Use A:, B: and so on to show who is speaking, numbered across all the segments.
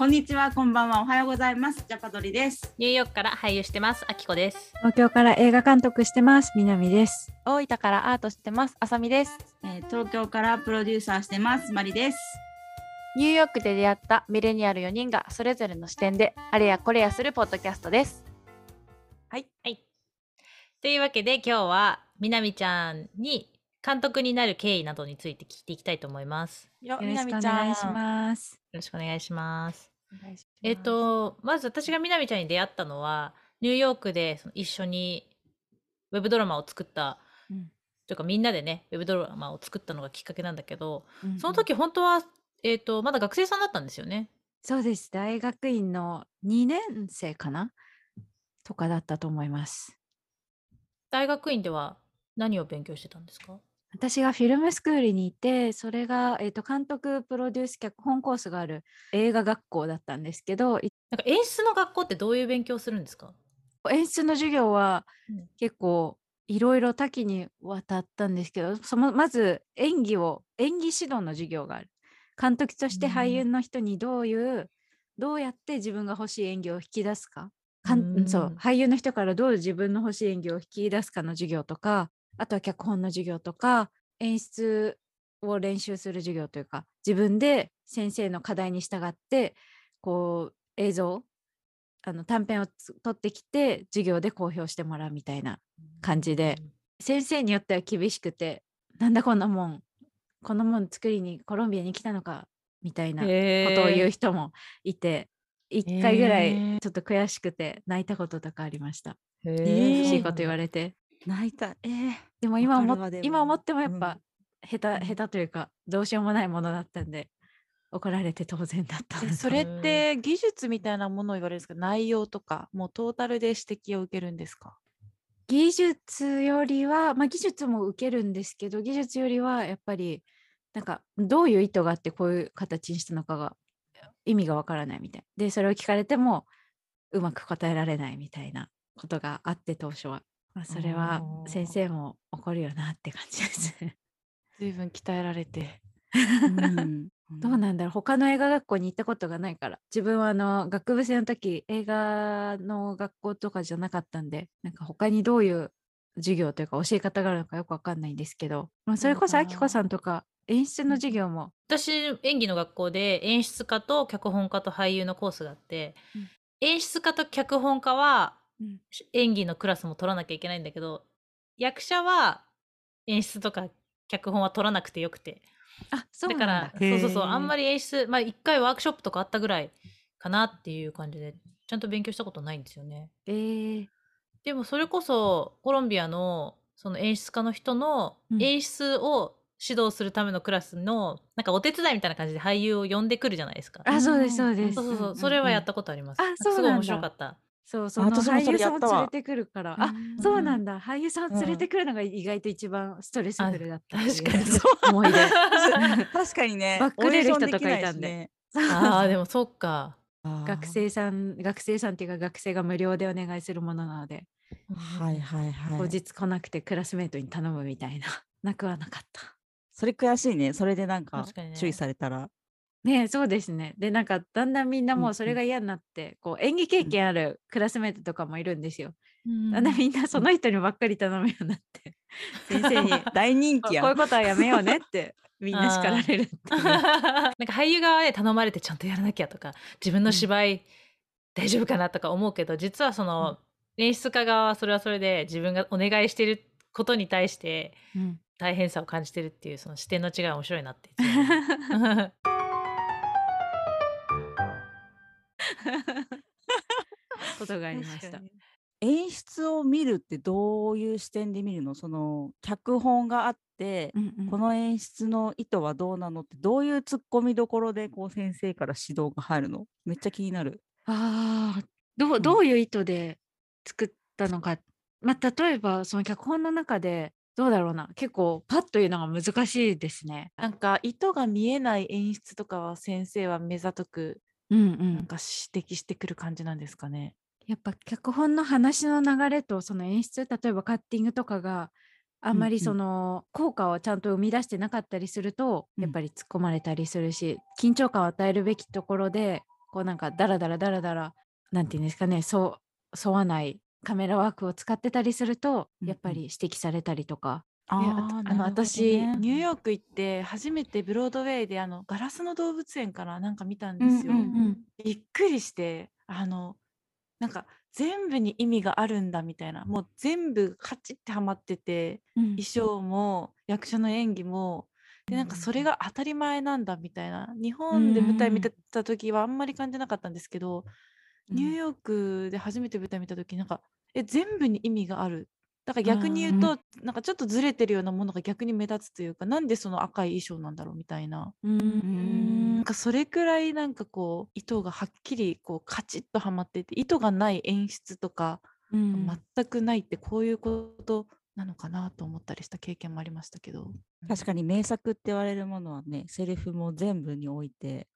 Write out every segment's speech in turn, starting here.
A: こんにちは、こんばんは、おはようございます。ジャパドリです。
B: ニューヨークから俳優してます。あきこです。
C: 東京から映画監督してます。南です。
D: 大分からアートしてます。あさみです。
A: えー東京からプロデューサーしてます。マリです。
D: ニューヨークで出会ったミレニアル4人がそれぞれの視点であれやこれやするポッドキャストです。
B: はい。というわけで今日はみなみちゃんに監督になる経緯などについて聞いていきたいと思います。
D: よ
C: よろしくお願いします。
B: よろしくお願いします。えっ、と、まず私がみなみちゃんに出会ったのは、ニューヨークでその一緒にウェブドラマを作った、
C: うん
B: というかみんなでね、ウェブドラマを作ったのがきっかけなんだけど、
C: うん
B: その時本当は、えっ、と、まだ学生さんだったんですよね。
C: そうです。大学院の2年生かな？とかだったと思います。
B: 大学院では何を勉強してたんですか？
C: 私がフィルムスクールにいて、それが、えー、と監督、プロデュース、脚本コースがある映画学校だったんですけど、い
B: なんか演出の学校ってどういう勉強するんですか？
C: 演出の授業は
B: うん
C: 結構いろいろ多岐にわたったんですけど、そのまず演技を、演技指導の授業がある。監督として俳優の人にどういう、どうやって自分が欲しい演技を引き出すか。かん
B: うん
C: そう俳優の人からどう自分の欲しい演技を引き出すかの授業とかあとは脚本の授業とか演出を練習する授業というか自分で先生の課題に従ってこう映像あの短編をつ取ってきて授業で公表してもらうみたいな感じで先生によっては厳しくてなんだこんなもんこのもん作りにコロンビアに来たのかみたいなことを言う人もいて一回ぐら
D: へ
C: い
D: ー
C: ちょっと悔しくて泣いたこととかありました。
B: へ
D: え
C: 欲しいこと言わ
B: れ
C: れて。
D: 泣いた。えー、
C: でも今
D: も。
C: 今思ってもやっ
D: うん。
C: ぱ下手、下手というかどうしようもないものだったんで怒られて当然だった
D: それって技術みたいなものを言われるんですか？内容とかもうトータルで指摘を受けるんですか？
C: 技術よりは、まあ、技術も受けるんですけど技術よりはやっぱりなんかどういう意図があってこういう形にしたのかが意味がわからないみたいでそれを聞かれてもうまく答えられないみたいなことがあって当初は、まあ、それは先生も怒るよなって感じです。ね。
D: 随分鍛えられて。
C: どうなんだろう。他の映画学校に行ったことがないから。自分はあの学部生の時映画の学校とかじゃなかったんでなんか他にどういう授業というか教え方があるのかよくわかんないんですけど、まあ、それこそ
D: あ
C: きこさんとか演出の授業も、
B: 私演技の学校で演出家と脚本家と俳優のコースがあって、
C: うん。
B: 演出家と脚本家は
C: うん。
B: 演技のクラスも取らなきゃいけないんだけど役者は演出とか脚本は取らなくてよくて。
C: あそう
B: だ
C: なんだ
B: からそうそうそうあんまり演出まあ一回ワークショップとかあったぐらいかなっていう感じでちゃんと勉強したことないんですよね。
C: えー、
B: でもそれこそコロンビアのその演出家の人の
C: うん。
B: 演出を指導するためのクラスのなんかお手伝いみたいな感じで俳優を呼んでくるじゃないですか。
C: あそうですそうです。
B: そうそうそう、
C: んん
B: それはやっ
C: ん
B: たことあります。
C: あ
B: なんかすごい面
C: そうなんだ
B: 白かった。
C: そうその俳優さんを連れてくるから。あ
D: うん
C: そうなん。だ。俳優さんを連れてくるのが意外と一番ストレスフルだった
B: 確かに。
C: 思い出。
E: 確かにね。
C: バックレる人とか
E: い
C: いたんで。
B: ああでもそっか。
C: 学生さん学生さんっていうか学生が無料でお願いするものなので、
E: はいはいはい。
C: 後日来なくてクラスメートに頼むみたいな。なくはなかった。
E: それ悔しいね。それでなんか注意されたら。
C: ねえそうですね。でなんかだんだんみんなもうん。それが嫌になって、こう演技経験あるクラスメートとかもいるんですよ、
B: うん
C: だんだんみんなその人にばっかり頼むようになって先生に
E: 大人
C: こ
E: 気や。
C: こういうことはやめようねってみんな叱られる
B: なんか俳優側で頼まれてちゃんとやらなきゃとか自分の芝居大丈夫かなとか思うけど実はその演出家側はそれはそれで自分がお願いしてることに対して
C: うん。
B: 大変さを感じてるっていうその視点の違いは面白いなってい
C: ことがありました
E: 演出を見るってどういう視点で見るの？その脚本があって、
C: うんうん
E: この演出の意図はどうなのってどういう突っ込みどころでこう先生から指導が入るの？めっちゃ気になる。
C: ああ、どう、どういう意図で作ったのか。まあ、例えば、その脚本の中で、どうだろうな。結構、パッというのが難しいですね。
D: なんか意図が見えない演出とかは先生は目ざとく
C: うんう
D: なん
C: ん。
D: か指摘してくる感じなんですかね。
C: やっぱ脚本の話の流れとその演出、例えばカッティングとかがあんまりその効果をちゃんと生み出してなかったりすると、
E: うん
C: やっぱり突っ込まれたりするし、緊張感を与えるべきところでこうなんかダラダラダラダラなんていうんですかねそう沿わないカメラワークを使ってたりすると
E: うん
C: やっぱり指摘されたりとか、
E: あ
D: あ
C: あの私
D: ニューヨーク行って初めてブロードウェイであのガラスの動物園からなんか見たんですよ。
E: うん
C: うん。
D: びっくりしてあのなんか全部に意味があるんだみたいなもう全部カチッてはまってて
C: うん。
D: 衣装も役者の演技もでなんかそれが当たり前なんだみたいな日本で舞台見てた時はあんまり感じなかったんですけど、ニューヨークで初めて舞台見た時なんかえ全部に意味があるだから逆に言うと、なんかちょっとずれてるようなものが逆に目立つというかなんでその赤い衣装なんだろうみたいな。
C: うん
D: なんかそれくらいなんかこう糸がはっきりこうカチッとはまってて糸がない演出とか
C: うん。
D: 全くないってこういうことなのかなと思ったりした経験もありましたけど。
E: 確かに名作って言われるものはねセリフも全部において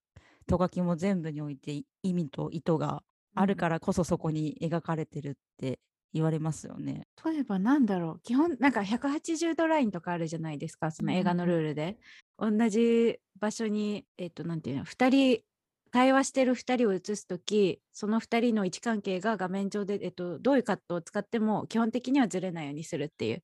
E: と書きも全部においてい意味と意図があるからこそそこに描かれてるって言われますよね。
C: 例えばなんだろう基本なんか180度ラインとかあるじゃないですかその映画のルールで、同じ場所にえっ、となんていうの2人対話してる2人を映す時その2人の位置関係が画面上で、えっと、どういうカットを使っても基本的にはずれないようにするっていう。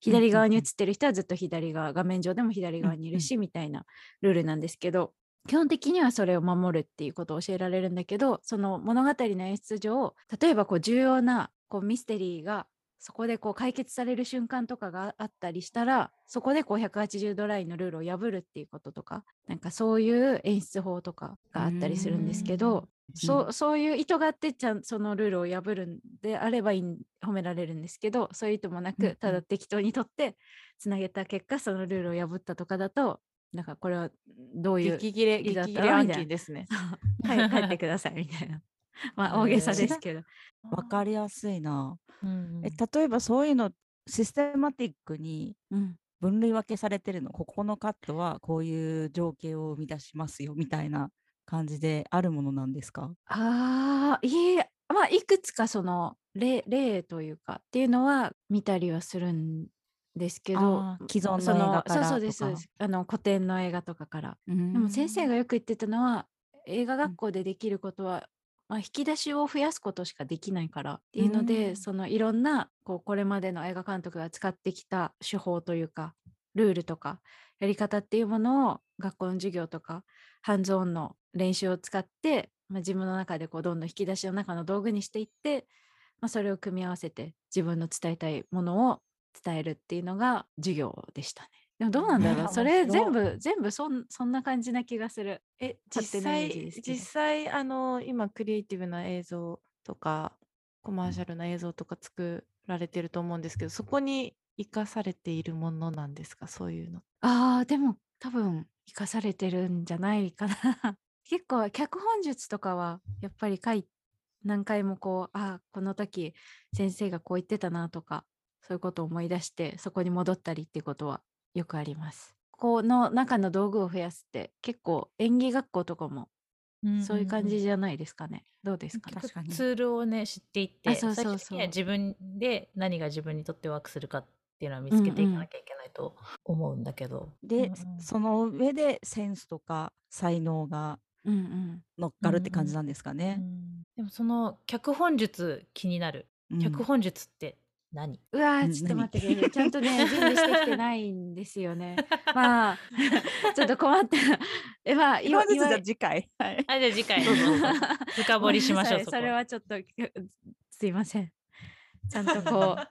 C: 左側に映ってる人はずっと左側画面上でも左側にいるし、みたいなルールなんですけど基本的にはそれを守るっていうことを教えられるんだけどその物語の演出上例えばこう重要なこうミステリーがそこでこう解決される瞬間とかがあったりしたらそこでこう180度ラインのルールを破るっていうこととかなんかそういう演出法とかがあったりするんですけどそうそういう意図があってちゃんそのルールを破るんであればいいん褒められるんですけどそういう意図もなくただ適当にとってつなげた結果そのルールを破ったとかだとなんかこれはどういう
D: 激切れ
C: いいだった
D: 激切れ暗
C: なみたいな。
D: 記ですね。
C: はい帰ってくださいみたいな まあ大げさですけど。
E: わかりやすいな。
B: うん
E: え例えばそういうのシステマティックに
C: うん。
E: 分類分けされてるのここのカットはこういう情景を生み出しますよみたいな感じであるものなんですか？
C: ああ、いえ、まあ、いくつかその例例というかっていうのは見たりはするんですけど
E: 既存の
C: そ
E: 映画から
C: そうですそうです。あの古典の映画とかから。
E: で
C: でも先生がよく言ってたのは映画学校でできることは、まあ、引き出しを増やすことしかできないからっていうので、
E: うん
C: そのいろんなこうこれまでの映画監督が使ってきた手法というかルールとかやり方っていうものを学校の授業とかハンズオンの練習を使って、まあ、自分の中でこうどんどん引き出しの中の道具にしていって、まあ、それを組み合わせて自分の伝えたいものを伝えるっていうのが授業でしたね。でもどうなんだろう、
E: ね。
C: それ全部全部そんそんな感じな気がする。
D: え実際実際？あの今クリエイティブな映像とかコマーシャルな映像とか作られてると思うんですけどそこに生かされているものなんですか？そういうの。
C: ああ、でも多分生かされてるんじゃないかな。結構脚本術とかはやっぱり書い何回もこう、ああ、この時先生がこう言ってたなとか、そういうことを思い出してそこに戻ったりってことはよくあります。この中の道具を増やすって結構演技学校とかもそういう感じじゃないですかね。どうですかね。
E: 確かに
B: ツールをね知っていって
C: あそうそうそう
B: 自分で何が自分にとってワークするかっていうのは見つけていかなきゃいけないと思うんだけど、
E: で、
B: うんうん
E: その上でセンスとか才能が
C: うんうん。
E: 乗っかるって感じ
B: うん
E: なんですか
B: う
E: ね。
B: んでもその脚本術気になる、
E: うん
B: 脚本術って何？
C: うわちょっと待ってください。ちゃんとね、準備してきてないんですよね。まあ、ちょっと困った。え、まあ、
E: 今じゃあ次回。はい。
B: あじゃあ次回深掘りしましょうそ
C: れはちょっと、すいません。ちゃんとこう、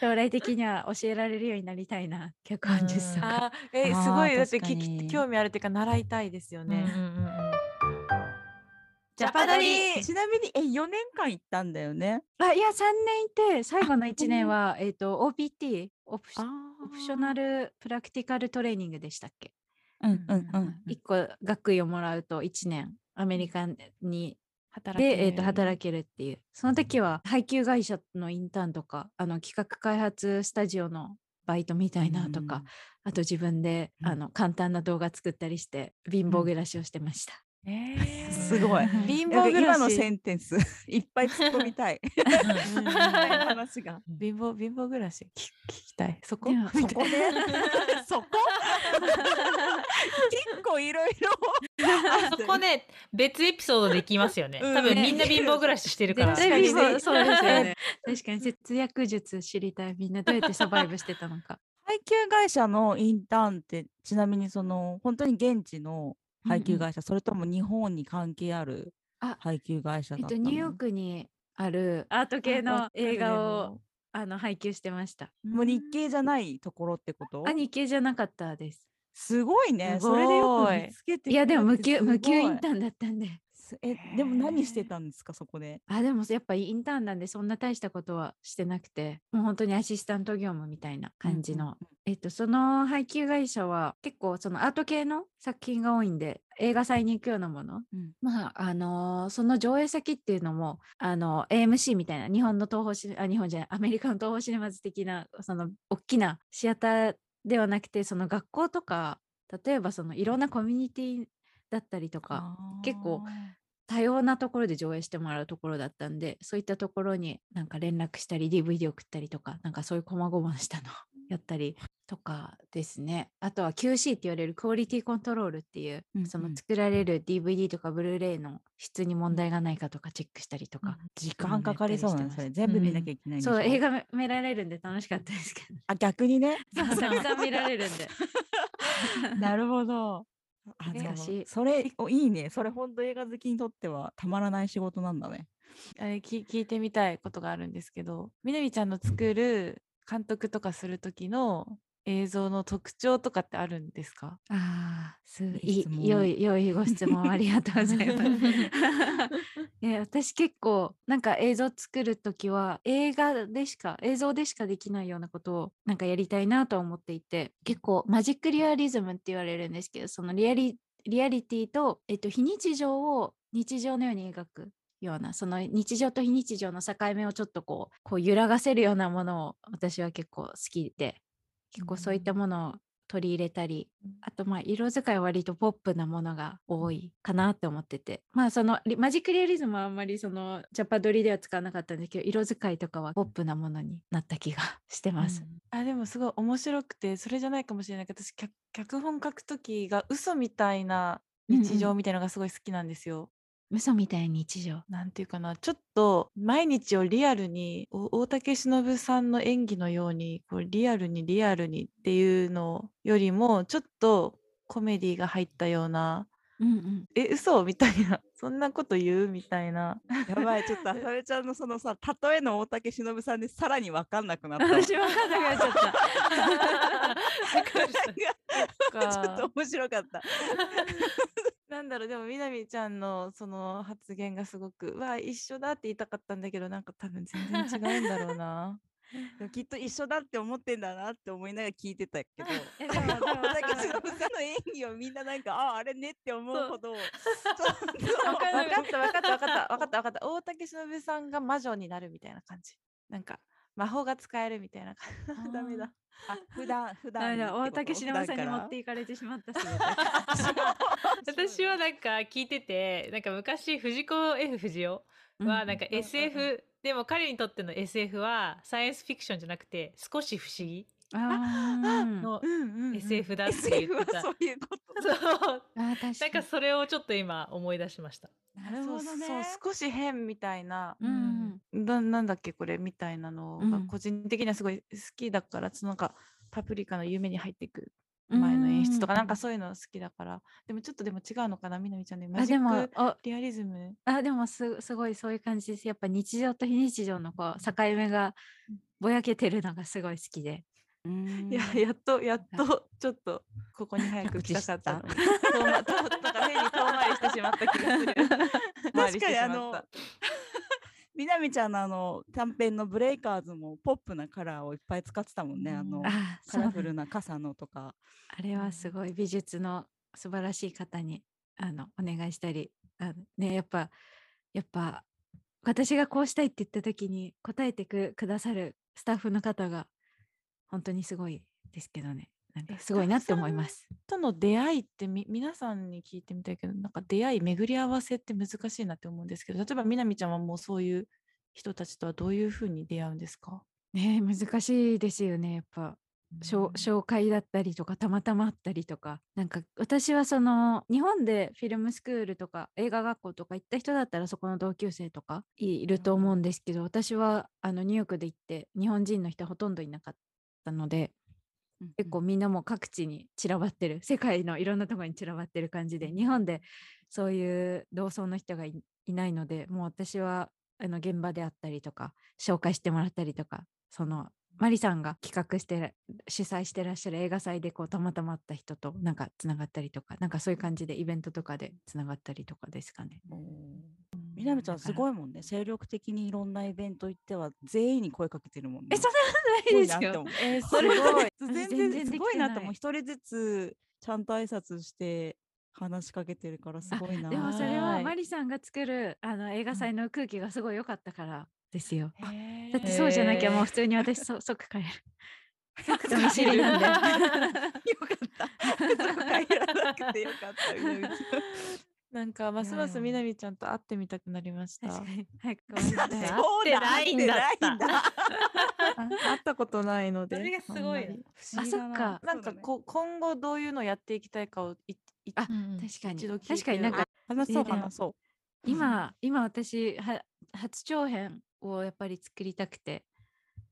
C: 将来的には教えられるようになりたいな、脚本術とか。
D: あーえすごいだって聞き
E: に
D: 興味あるっていうか習いたいですよ
B: うんうん
D: ね。
B: うんうん
D: ジャパドリ。
E: ちなみにえ4年間行ったんだよね。
C: あいや、3年いて、最後の1年は、えっと、OPT、オプオプショナルプラクティカルトレーニングでしたっけ？
E: うんうんうん。
C: 1個学位をもらうと1年アメリカに
D: 働け
C: で、えー、と働けるっていう。その時は配給会社のインターンとかあの企画開発スタジオのバイトみたいなとか、あと自分で、
E: うん。
C: あの簡単な動画作ったりして貧乏暮らしをしてました。
D: えー
E: すごい
D: 貧乏暮らし
E: 今のセンテンス いっぱい突っ込みたい。
D: うん
E: 話が。
D: 貧乏貧乏暮らし聞聞きたいそこ？
E: そこね。そこ？結構いろいろ
B: そこね別エピソードできますよね。
E: うん
B: 多分
C: ね
B: みんな貧乏暮らししてるから。
D: 確かにね
C: 乏そうですよね。確かに節約術知りたい。みんなどうやってサバイブしてたのか。
E: 配給会社のインターンってちなみにその本当に現地の配
C: うんうん。
E: 給会社、それとも日本に関係ある
C: あ
E: 配給会社
C: えっと、
E: だったの、
C: ニューヨークにあるアート系の映画をあの。配給してました。
E: もう日系じゃないところってこと？
C: あ、日系じゃなかったです。
E: すごいね。
D: す
E: それでよく見つけて
C: いや、でも無給無給インターンだったんで。
E: すえでも何してたんですかそこで？
C: あ、でもやっぱインターンなんでそんな大したことはしてなくて、もう本当にアシスタント業務みたいな感じの。
E: うん。うん
C: えっと、その配給会社は結構そのアート系の作品が多いんで、映画祭に行くようなもの。
E: うん。
C: まあ、あのーその上映先っていうのも、あの、AMC みたいな、日本の東宝シネ、あ、日本じゃない、アメリカの東宝シネマズ的な、その、大きなシアターではなくて、その学校とか、例えばそのいろんなコミュニティだったりとか、結構多様なところで上映してもらうところだったんでそういったところになんか連絡したり DVD 送ったりとかなんかそういう細々したの やったりとかですね。あとは QC って言われるクオリティコントロールっていう、
E: うんうん。
C: その作られる DVD とかブルーレイの質に問題がないかとかチェックしたりとか、
E: 時間かかりそうなんですそれ。全部見なきゃいけないんでしょ
C: そう映画め見られるんで楽しかったですけど。
E: あ逆にね
C: そうたくさん見られるんで。
E: なるほどあでも
C: 懐かしい
E: それおいいね。それ本当映画好きにとってはたまらない仕事なんだね。
D: あれ聞聞いてみたいことがあるんですけどみなみちゃんの作る監督とかする時の映像の特徴とかってあるんですか？
C: ああ、す
E: いい
C: 良い。良いご質問ありがとうございます。いや私結構なんか映像作る時は映画でしか映像でしかできないようなことをなんかやりたいなと思っていて結構マジックリアリズムって言われるんですけどそのリアリリアリティと、えっと、非日常を日常のように描くようなその日常と非日常の境目をちょっとこうこう揺らがせるようなものを私は結構好きで結構そういったものを取り入れたり、あとまあ色使いは割とポップなものが多いかなって思ってて。まあそのリマジックリアリズムはあんまりそのジャパドリでは使わなかったんですけど色使いとかはポップなものになった気が してます。
D: あでもすごい面白くてそれじゃないかもしれないけど私脚脚本書く時が嘘みたいな日常みたいのがすごい好きなんですよ。
C: 嘘みたいに日常。
D: なんていうかなちょっと毎日をリアルに大竹しのぶさんの演技のようにこうリアルにリアルにっていうのよりもちょっとコメディが入ったような
C: うんうん。
D: え嘘？みたいな そんなこと言う？みたいな。
E: やばいちょっとあ さめちゃんのそのさ例えの大竹しのぶさんでさらに分かんなくなったわ。
C: 私分かんなくなっちゃった。
E: ちょっと面白かった。
D: なんだろうでもみなみちゃんのその発言がすごく「わあ一緒だ」って言いたかったんだけどなんか多分全然違うんだろうな。
E: きっと一緒だって思ってんだなって思いながら聞いてたけど
C: えでも でも
E: 大竹しのぶさんの演技をみんななんかああれねって思うほど
D: 分かった分かった分かった分かった分かった大竹しのぶさんが魔女になるみたいな感じなんか魔法が使えるみたいな感じ。ダメだ。
E: あ普段普
C: ダ
E: 段
C: 大竹しのぶさんに持っていかれてしまった
B: 私はなんか聞いててなんか昔藤子 F 不二雄はなんか
D: うんうん
B: SF、でも彼にとっての SF はサイエンスフィクションじゃなくて少し不思議。の
D: うんうん、うん、
B: SF だって言
E: SF
B: ってた。
E: はそういうこと。
B: そう。
C: あー確かに。
B: なんかそれをちょっと今思い出しました。
E: なるほどね。
D: そう少し変みたいな、
C: うん
D: ななんだっけこれみたいなのが
C: うん。
D: 個人的にはすごい好きだから、そのなんかパプリカの夢に入っていく前の演出とか、
C: うん
D: なん。かそういうの好きだから。でもちょっとでも違うのかなみなみちゃんねマ
C: あでも
D: ジック
C: お
D: リアリズム。
C: あでもすすごいそういう感じです。やっぱ日常と非日常のこう境目がぼやけてるのがすごい好きで。
D: いややっとやっとちょっとここに早く来たかった。のに。遠回りしてしまった気がする。
E: 確かにあのみなみちゃんのあの短編のブレイカーズもポップなカラーをいっぱい使ってたもんね、あの
D: うん。
C: あ
E: カラフルな傘のとか。
C: あれはすごい美術の素晴らしい方にあのお願いしたり。あのねやっぱやっぱ私がこうしたいって言った時に答えてくくださるスタッフの方が本当にすごいですけどねなんか
D: え
C: すごいなって思います。
D: との出会いってみ皆さんに聞いてみたいけどなんか出会い巡り合わせって難しいなって思うんですけど例えばみなみちゃんはもうそういう人たちとはどういうふうに出会うんですか？
C: ねえ難しいですよねやっぱ。紹介だったりとかたまたまあったりとか。なんか私はその日本でフィルムスクールとか映画学校とか行った人だったらそこの同級生とかいると思うんですけど私はあのニューヨークで行って日本人の人ほとんどいなかったので結構みんなも各地に散らばってる。世界のいろんなところに散らばってる感じで日本でそういう同窓の人がいいないのでもう私はあの現場であったりとか紹介してもらったりとかそのマリさんが企画してら主催してらっしゃる映画祭でこうたまたま会った人となんかつながったりとかなんかそういう感じでイベントとかでつながったりとかですかね。
E: みなみちゃんすごいもんね。精力的にいろんなイベント行っては全員に声かけてるもんね。
C: えそんなことないですよ。
D: えー、すごい。
E: 全
C: 全
E: 然
C: 然
E: すごいなと思う。一人ずつちゃんと挨拶して話しかけてるからすごいな。
C: でもそれ
D: は
C: はいマリさんが作るあの映画祭の空気がすごい良かったからですよ。だってそうじゃなきゃもう普通に私そ即帰る。即人見知りなんで。
E: よかった。帰らなくてよかった。みなん
D: かますますみなみちゃんと会ってみたくなりました。
C: 確かに。早く
B: 会ってないんだった。
E: 会っ
D: た。ことないので。
B: それがすごい。な。
D: あ
C: そっか。
D: なんかこう今後どういうのをやっていきたいかをいい
C: あ確かに
D: 一度聞いて
C: 確かになんか
E: 話そう話そう。
C: 今今私は初長編をやっぱり作りたくて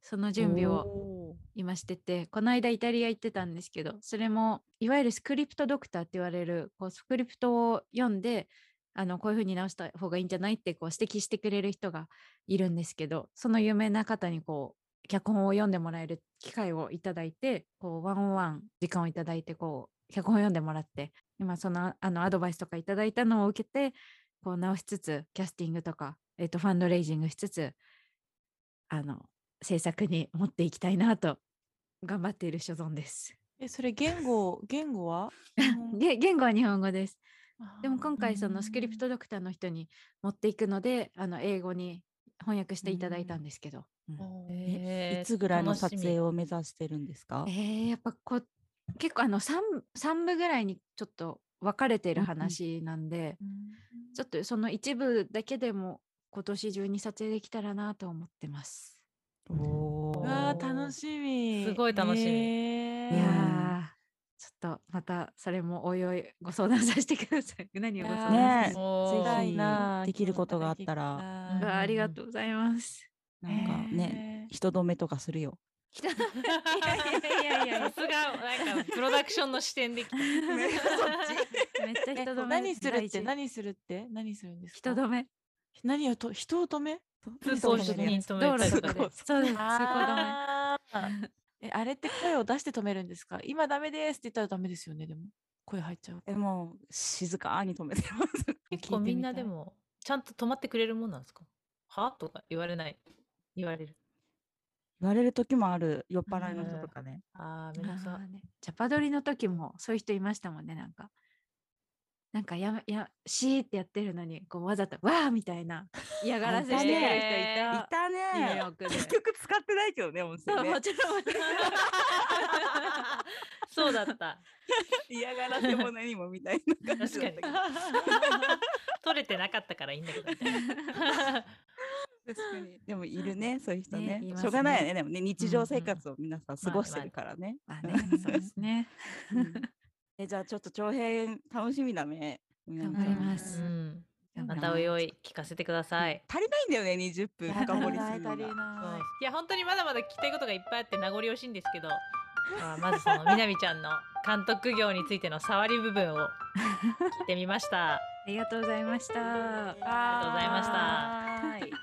C: その準備を。
E: を。
C: 今しててこの間イタリア行ってたんですけどそれもいわゆるスクリプトドクターって言われるこうスクリプトを読んであのこういうふうに直した方がいいんじゃないってこう指摘してくれる人がいるんですけどその有名な方にこう脚本を読んでもらえる機会をいただいてこうワンオンワン時間をいただいてこう脚本を読んでもらって今そのあのアドバイスとかいただいたのを受けてこう直しつつキャスティングとか、えー、とファンドレイジングしつつあの制作に持っていきたいなと頑張っている所存です。
D: えそれ言語言語は？
C: 言語は日本語です。でも今回その
D: うん
C: スクリプトドクターの人に持っていくのであの英語に翻訳していただいたんですけど、う
B: えー
E: いつぐらいの撮影を目指してるんですか？
C: え。ーやっぱこう結構あの 3, 三部ぐらいにちょっと分かれてる話なんで、
D: うん
C: ちょっとその一部だけでも今年中に撮影できたらなと思ってます。
E: お
D: うわー楽しみ。
B: すごい楽しみ。
C: いやちょっとまたそれもおいおいご相談させてください。何をご相談
E: ねえ
C: させて
B: おー
E: ぜひ
D: な
E: できることがあったら。
C: うわありがとうございます。
E: なんかね、人止めとかするよ。
C: いやいやいやいや
B: さすがなんかプロダクションの視点できた。
C: めっちゃ
D: え
C: 人止め。
D: 何するって？何するって何するんですか？
C: 人止め。
D: 何をと人を止め？
B: 通行止め
C: 道路
B: とかで。
C: そうです。通行止め。
D: えあれって声を出して止めるんですか？今ダメですって言ったらダメですよねでも。声入っちゃう
E: えもう静かに止めてます。
B: 結構みんなでもちゃんと止まってくれるもんなんですか？は？とか言われない。言われる。
E: 言われる時もある。酔っ払いの人とかね。
B: ああめんどくさ。
C: あーね。ジャパドリの時もそういう人いましたもんねなんかなんかやめやシーってやってるのにこうわざとわーみたいな嫌がらせしてくる人い
B: ね。
C: た。
E: いたね。結局使ってないけどね、音声ね。
C: そうも。ちろん
B: そうだった。
E: 嫌がらせも何もみたいな感じ
B: 確かに
E: だったけど。
B: 取れてなかったからいいんだけど
E: 確かに。でもいるね、そういう人ね。
C: ね
E: しょうがないよ
C: ね。
E: ね。でもね、日常生活を皆さん過ごしてるからね。
C: まあねそうですね。
E: う んえ、じゃあちょっと長編楽しみだね。
C: 頑張ります。
B: うん。またおいおい聞かせてください。
E: 足りないんだよね、20分深掘りするの
D: 足り
E: が。
D: ない。
B: いや本当にまだまだ聞きたいことがいっぱいあって名残惜しいんですけど、まあ、まずそのみなみちゃんの監督業についての触り部分を聞いてみました。
C: ありがとうございました。
B: ありがとうございました